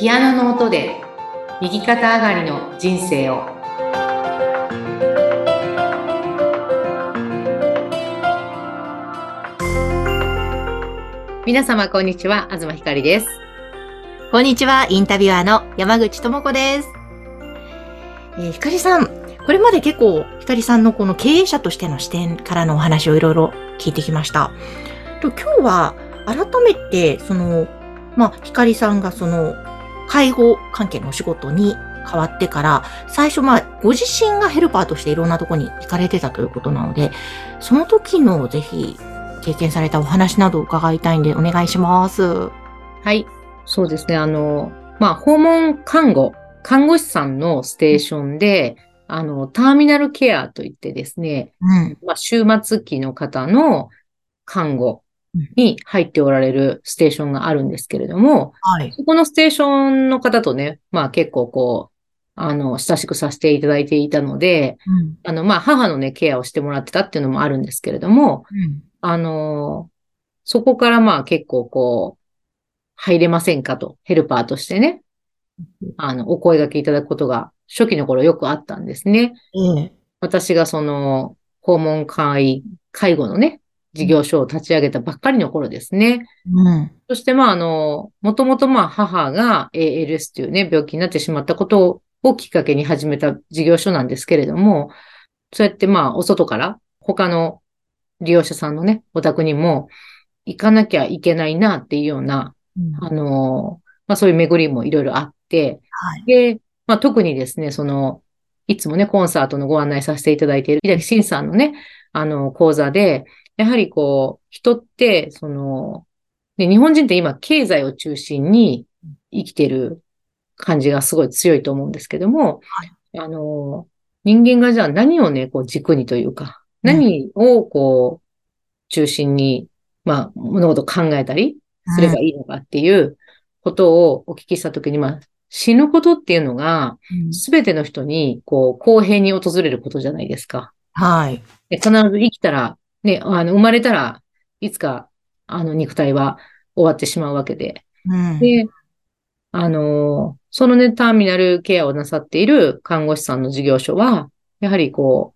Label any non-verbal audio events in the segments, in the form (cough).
ピアノの音で右肩上がりの人生を皆様こんにちは東ひかりですこんにちは、インタビュアーの山口智子です。えー、ひかりさん、これまで結構、ひかりさんのこの経営者としての視点からのお話をいろいろ聞いてきました。と今日は、改めて、その、まあ、ひかりさんがその、介護関係のお仕事に変わってから、最初まあ、ご自身がヘルパーとしていろんなとこに行かれてたということなので、その時のぜひ、経験されたお話などを伺いたいんで、お願いします。はいそうですねあのまあ訪問看護看護師さんのステーションで、あのターミナルケアといってですね、うん。まあ、終末期の方の看護に入っておられるステーションがあるんですけれども、はい。そこのステーションの方とね、まあ結構こう、あの、親しくさせていただいていたので、うん。あの、まあ母のね、ケアをしてもらってたっていうのもあるんですけれども、うん。あの、そこからまあ結構こう、入れませんかと、ヘルパーとしてね、あの、お声掛けいただくことが初期の頃よくあったんですね。ええ。私がその、訪問介、介護のね、事業所を立ち上げたばっかりの頃ですね。うん。そしてまああの、もともとまあ母が ALS というね、病気になってしまったことをきっかけに始めた事業所なんですけれども、そうやってまあお外から他の利用者さんのね、お宅にも行かなきゃいけないなっていうような、あの、まあそういう巡りもいろいろあって、はい。で、まあ特にですね、その、いつもね、コンサートのご案内させていただいている、井崎慎さんのね、あの、講座で、やはりこう、人って、その、ね、日本人って今、経済を中心に生きてる感じがすごい強いと思うんですけども、あの、人間がじゃあ何をね、こう軸にというか、うん何をこう、中心に、まあ、物事を考えたりすればいいのかっていうことをお聞きしたときに、まあ、死ぬことっていうのが、うんすべての人に、こう、公平に訪れることじゃないですか。はい。で必ず生きたら、ね、あの、生まれたらいつか、あの、肉体は終わってしまうわけで。うん。で、あの、そのね、ターミナルケアをなさっている看護師さんの事業所は、やはりこ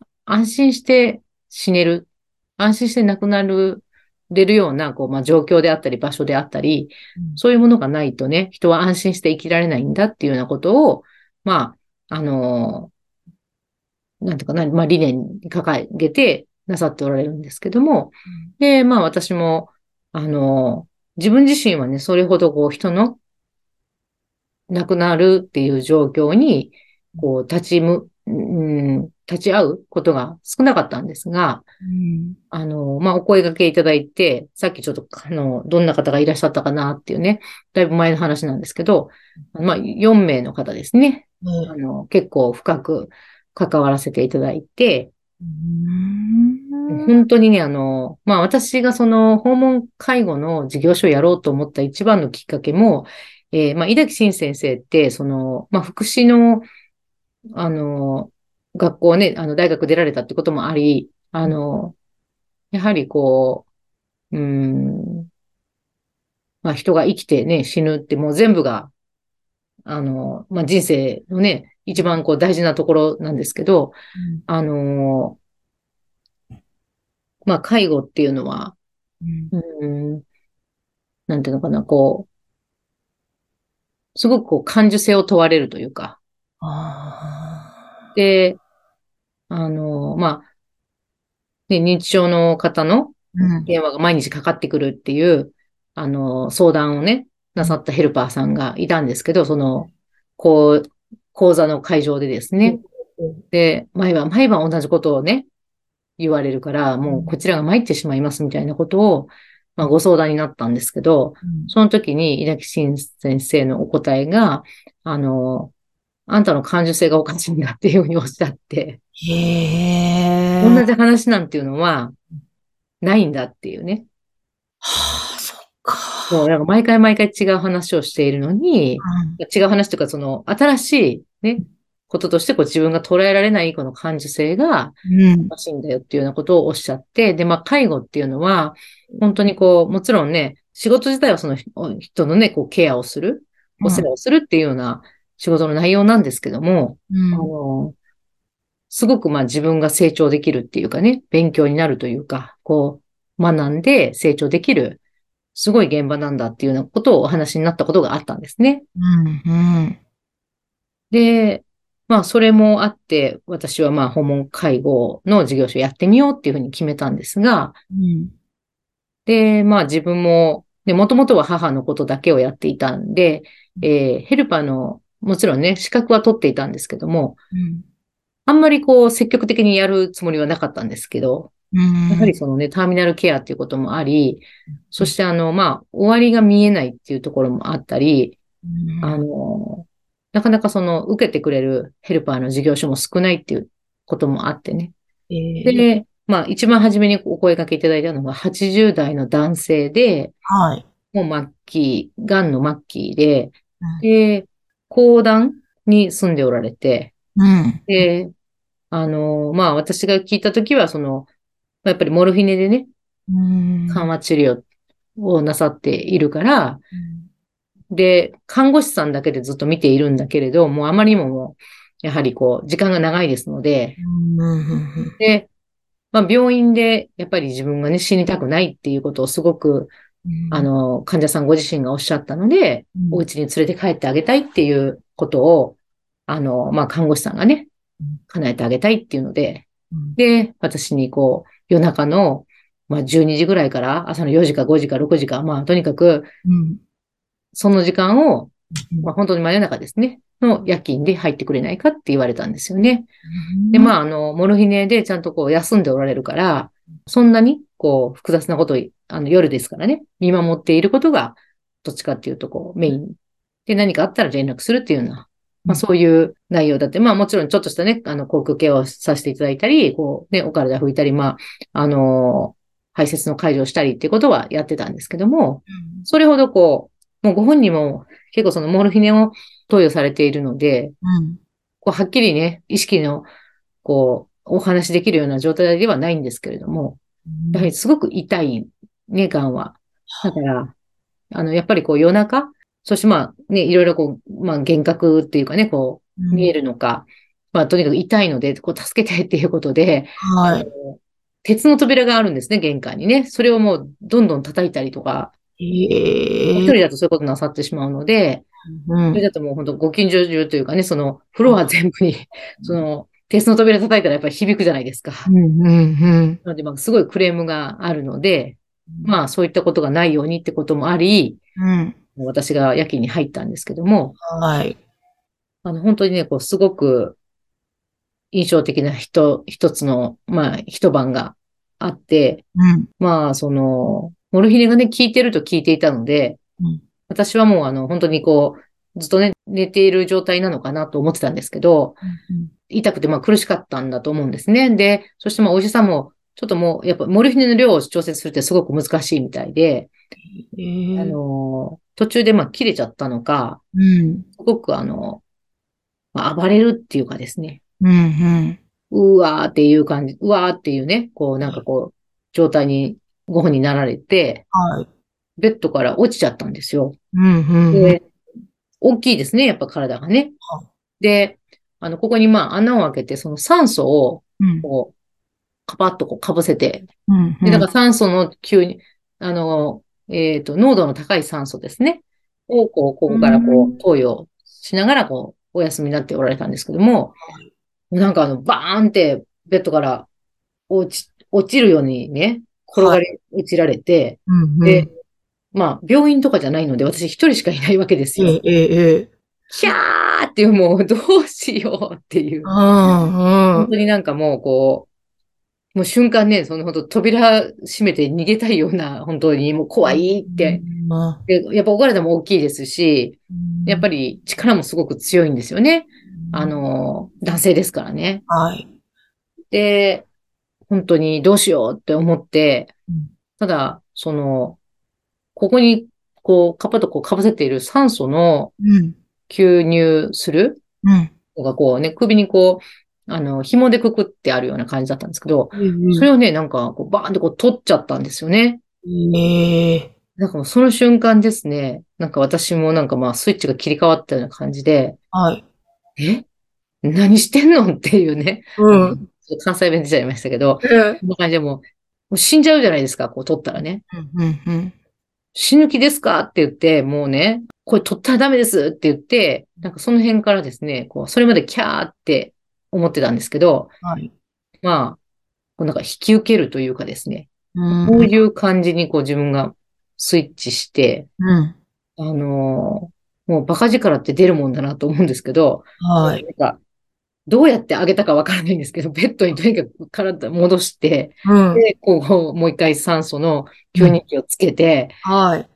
う、安心して死ねる、安心して亡くなる、れるような、こう、まあ、状況であったり、場所であったり、そういうものがないとね、人は安心して生きられないんだっていうようなことを、まあ、あの、なんていうかな、まあ、理念に掲げてなさっておられるんですけども、で、まあ、私も、あの、自分自身はね、それほどこう、人の亡くなるっていう状況に、こう、立ちむ、うん、立ち会うことが少なかったんですが、うん。あの、まあ、お声掛けいただいて、さっきちょっと、あの、どんな方がいらっしゃったかなっていうね、だいぶ前の話なんですけど、まあ、4名の方ですね。あの、結構深く関わらせていただいて、うん。本当にね、あの、まあ、私がその訪問介護の事業所をやろうと思った一番のきっかけも、えーまあ、井崎慎先生って、その、まあ、福祉の、あの、学校ね、あの、大学出られたってこともあり、あの、やはりこう、うん、まあ、人が生きてね、死ぬってもう全部が、あの、まあ、人生のね、一番こう大事なところなんですけど、あの、まあ、介護っていうのは、うん。うーん、なんていうのかな、こう、すごくこう感受性を問われるというか、あで、あの、まあ、ね、認知症の方のーうん。電話が毎日かかってくるっていう、あの、相談をね、なさったヘルパーさんがいたんですけど、その、こう、講座の会場でですね、で、毎晩毎晩同じことをね、言われるから、もうこちらが参ってしまいますみたいなことを、まあ、ご相談になったんですけど、その時に、井崎慎先生のお答えが、あの、あんたの感受性がおかしいんだっていうふうにおっしゃって、へえ。同じ話なんていうのは、ないんだっていうね。はあ。もうなんか毎回毎回違う話をしているのに、違う話というか、その、新しいね、こととしてこう自分が捉えられないこの感受性がうん。おかしいんだよっていうようなことをおっしゃって、で、まあ、介護っていうのは、本当にこう、もちろんね、仕事自体はその人のね、こう、ケアをするお世話をするっていうような仕事の内容なんですけども、うん。あの、すごくまあ自分が成長できるっていうかね、勉強になるというか、こう、学んで成長できる、すごい現場なんだっていうようなことをお話になったことがあったんですね。うん。うん。で、まあそれもあって、私はまあ訪問介護の事業所やってみようっていうふうに決めたんですが、うん。で、まあ自分も、で、もともとは母のことだけをやっていたんで、えーヘルパーの、もちろんね、資格は取っていたんですけども、うん。あんまりこう積極的にやるつもりはなかったんですけど、うん。やはりそのね、ターミナルケアっていうこともあり、そしてあの、まあ、終わりが見えないっていうところもあったり、うん、あの、なかなかその、受けてくれるヘルパーの事業所も少ないっていうこともあってね。えーで、まあ、一番初めにお声掛けいただいたのが80代の男性で、はい。もう末期、癌の末期で、うんで、高段に住んでおられて、うん。で、あの、まあ、私が聞いたときは、その、やっぱりモルフィネでね、うん。緩和治療をなさっているから、で、看護師さんだけでずっと見ているんだけれど、もうあまりにももう、やはりこう、時間が長いですので。で、まあ、病院でやっぱり自分がね、死にたくないっていうことをすごく、あ、の、患者さんご自身がおっしゃったので、お家に連れて帰ってあげたいっていうことを、あの、まあ、看護師さんがねうん、叶えてあげたいっていうので、うん。で、私にこう、夜中の、まあ、12時ぐらいから朝の4時か5時か6時か、まあ、とにかく、うん。その時間を、うんまあ、本当に真夜中ですね、の夜勤で入ってくれないかって言われたんですよね。うんで、まあ、あの、モルヒネでちゃんとこう休んでおられるから、そんなに、こう、複雑なことを、あの、夜ですからね、見守っていることが、どっちかっていうと、こう、メインで何かあったら連絡するっていうような、まあ、そういう内容だって、まあ、もちろんちょっとしたね、あの、航空系をさせていただいたり、こう、ね、お体拭いたり、まあ、あの、排泄の解除をしたりっていうことはやってたんですけども、それほどこう、もうご本人も結構そのモルヒネを投与されているので、うん。こう、はっきりね、意識の、こう、お話しできるような状態ではないんですけれども、やはりすごく痛い、ね、癌は。だから、あの、やっぱりこう夜中、そしてまあね、いろいろこう、まあ幻覚っていうかね、こう、見える。るのか、まあとにかく痛いので、こう助けてっていうことで、はい。鉄の扉があるんですね、玄関にね。それをもうどんどん叩いたりとか、え一人だとそういうことなさってしまうので、うんそれだともう本当ご近所中というかね、そのフロア全部に、その鉄の扉叩いたらやっぱり響くじゃないですか。うん。うん。なので、まあ、すごいクレームがあるので、まあ、そういったことがないようにってこともあり、うん。私が夜勤に入ったんですけども、はい。あの、本当にね、こう、すごく印象的な人、一つの、まあ、一晩があって、うん。まあ、その、モルヒネがね、効いてると聞いていたので、うん私はもう、あの、本当にこう、ずっとね、寝ている状態なのかなと思ってたんですけど、痛くて、まあ苦しかったんだと思うんですね。で、そしてまあお医者さんも、ちょっともう、やっぱモルヒネの量を調節するってすごく難しいみたいで、えあの、途中でまあ切れちゃったのか、うん。すごくあの、まあ暴れるっていうかですね、うん。うわーっていう感じ、うわーっていうね、こうなんかこう、状態にご本になられて、はい。ベッドから落ちちゃったんですよ。うん。うん。で、大きいですね、やっぱ体がねは。で、あの、ここにまあ穴を開けて、その酸素を、うん。こう、カパッとこう被せて、うん。で、だから酸素の急に、あの、えっと、濃度の高い酸素ですね。を、こう、ここからこう投与しながら、こう、お休みになっておられたんですけども、なんかあの、バーンって、ベッドから落ち、落ちるようにね、転がり落ちられて、うん。で、まあ、病院とかじゃないので、私一人しかいないわけですよ。ええ、ええ。キャーっていう、もう、どうしようっていう。うん。うん。本当になんかもう、こう、もう瞬間ね、その本当扉閉めて逃げたいような、(laughs) 本当にもう怖いって。で、やっぱお体も大きいですし、やっぱり、り力もすごく強いんですよね。あ、の、男性ですからね。はい。で、本当にどうしようって思ってうん、ただ、その、ここに、こう、カパッとこう被せている酸素のうん。吸入するうん。のがこうね、首にこう、あの、紐でくくってあるような感じだったんですけど、それそをね、なんか、こう、バーンってこう取っちゃったんですよね。ええ。なんかもうその瞬間ですね、なんか私もなんかまあスイッチが切り替わったような感じで、はい。え？何してんの？っていうね、うん。関西弁出ちゃいましたけど、うん。こんな感じでもう、もう死んじゃうじゃないですか、こう取ったらね。うん。うん。死ぬ気ですか？って言って、もうね、これ取ったらダメですって言って、なんかその辺からですね、こう、それまでキャーって思ってたんですけど、はい。まあ、こうなんか引き受けるというかですね、うん。こういう感じにこう自分がスイッチして、うん。あのーもうバカ力って出るもんだなと思うんですけど、はい。なんか、どうやってあげたかわからないんですけど、(laughs) ベッドにとにかく体戻して、うん。で、こう、もう一回酸素の吸入器をつけて、はい。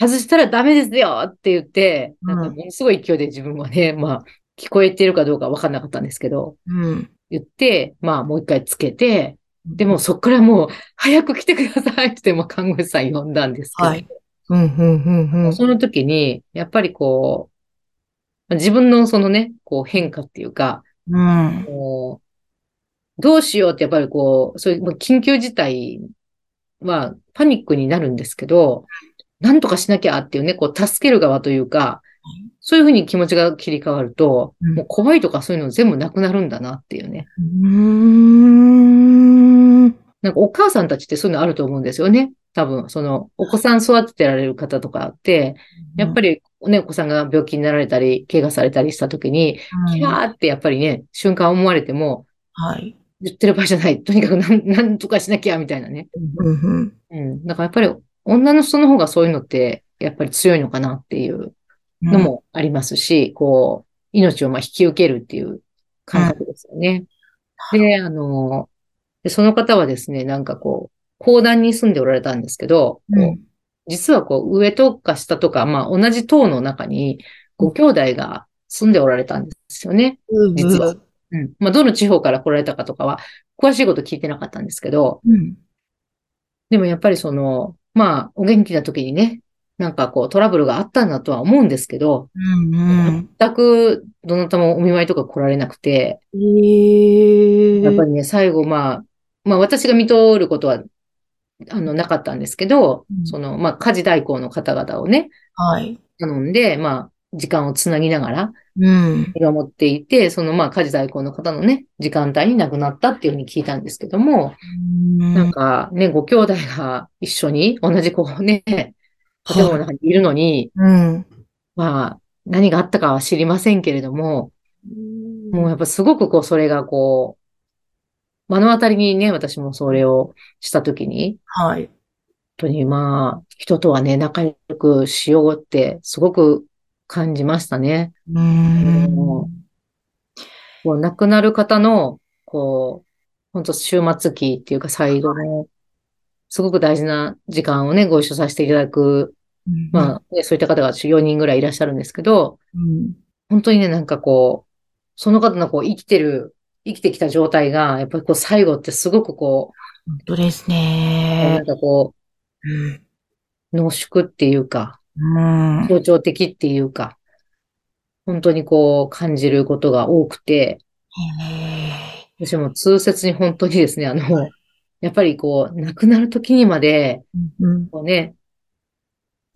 外したらダメですよって言って、うんなんかものすごい勢いで自分はね、まあ、聞こえてるかどうかわかんなかったんですけど、うん。言って、まあもう一回つけて、でもそっからもう、早く来てくださいって言って、まあ看護師さん呼んだんですけど、はいうん。うん。うん。その時に、やっぱりこう、自分のそのね、こう変化っていうか、うん。こうどうしようってやっぱりこう、そういう緊急事態はパニックになるんですけど、なんとかしなきゃっていうね、こう助ける側というか、そういうふうに気持ちが切り替わると、うんもう怖いとかそういうの全部なくなるんだなっていうね。うん。なんかお母さんたちってそういうのあると思うんですよね。多分、その、お子さん育ててられる方とかって、やっぱりね、お子さんが病気になられたり、怪我されたりした時に、キャーってやっぱりね、瞬間思われても、はい。言ってる場合じゃない。とにかく (laughs) なん、なんとかしなきゃ、みたいなね。うん。うん。だからやっぱり、女の人の方がそういうのって、やっぱり強いのかなっていうのもありますし、こう、命をまあ引き受けるっていう感覚ですよね。で、あの、でその方はですね、なんかこう、公団に住んでおられたんですけど、うん。実はこう、上とか下とか、まあ同じ塔の中に、ご兄弟が住んでおられたんですよね。うん。実は。うん。まあどの地方から来られたかとかは、詳しいこと聞いてなかったんですけど、うん。でもやっぱりその、まあ、お元気な時にね、なんかこうトラブルがあったんだとは思うんですけど、うん。全くどなたもお見舞いとか来られなくて、ええ。やっぱりね、最後まあ、まあ私が見通ることは、あの、なかったんですけど、うんその、まあ家事代行の方々をね、はい。頼んで、まあ、時間をつなぎながらうん。見守っていて、そのまあ家事代行の方のね、時間帯に亡くなったっていうふうに聞いたんですけども、なんかね、ご兄弟が一緒に同じこうね、建物の中にいるのに、うん。まあ、何があったかは知りませんけれども、もうやっぱすごくこう、それがこう、目の当たりにね、私もそれをしたときに、はい。本当にまあ、人とはね、仲良くしようって、すごく感じましたね。うん。こう亡くなる方の、こう、本当終末期っていうか最後の、すごく大事な時間をね、ご一緒させていただく、まあ、ねそういった方が4人ぐらいいらっしゃるんですけど、うん。本当にね、なんかこう、その方のこう生きてる、生きてきた状態が、やっぱりこう最後ってすごくこ本当ですう、なねん。かこう濃縮っていうか、うん。象徴的っていうか、本当にこう感じることが多くて、へ私も痛切に本当にですね、あの、やっぱりこう、亡くなる時にまで。こうね、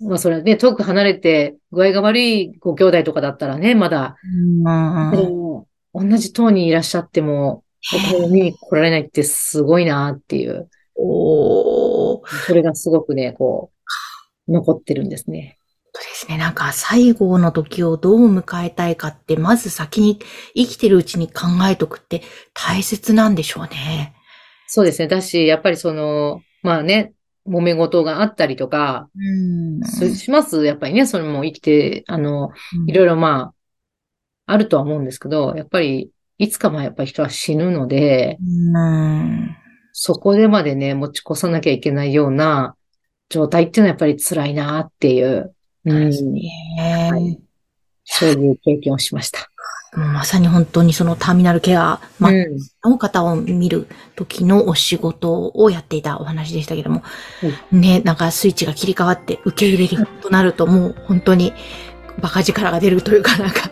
まあそれはね、遠く離れて具合が悪いご兄弟とかだったらね、まだ、でうん。も同じ島にいらっしゃっても、ここを見に来られないってすごいなっていう、おー。それがすごくね、こう、残ってるんですね。そうですね。なんか最後の時をどう迎えたいかって、まず先に生きてるうちに考えとくって大切なんでしょうね。そうですね。だし、やっぱりその、まあね、揉め事があったりとか、うんしします？やっぱりね、それも生きて、あの、いろいろまあ、あるとは思うんですけど、やっぱり、いつかまあやっぱり人は死ぬので、うん。そこでまでね、持ち越さなきゃいけないような状態っていうのはやっぱり辛いなっていう、うん、ねはいそういう経験をしました。まさに本当にそのターミナルケア、まうん、の方を見る時のお仕事をやっていたお話でしたけども、ね、なんかスイッチが切り替わって受け入れるとなるともう本当にバカ力が出るというか、なんか、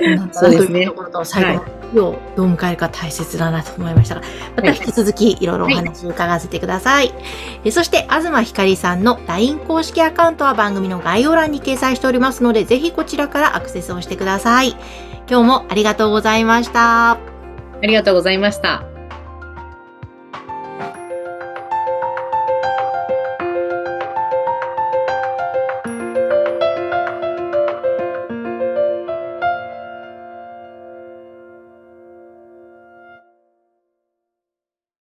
なんだそうですねところと、最後の日をどう迎えるか大切だなと思いましたが、また引き続きいろいろお話伺わせてください。えそして、東ひかりさんの LINE 公式アカウントは番組の概要欄に掲載しておりますので、ぜひこちらからアクセスをしてください。今日もありがとうございました。ありがとうございました。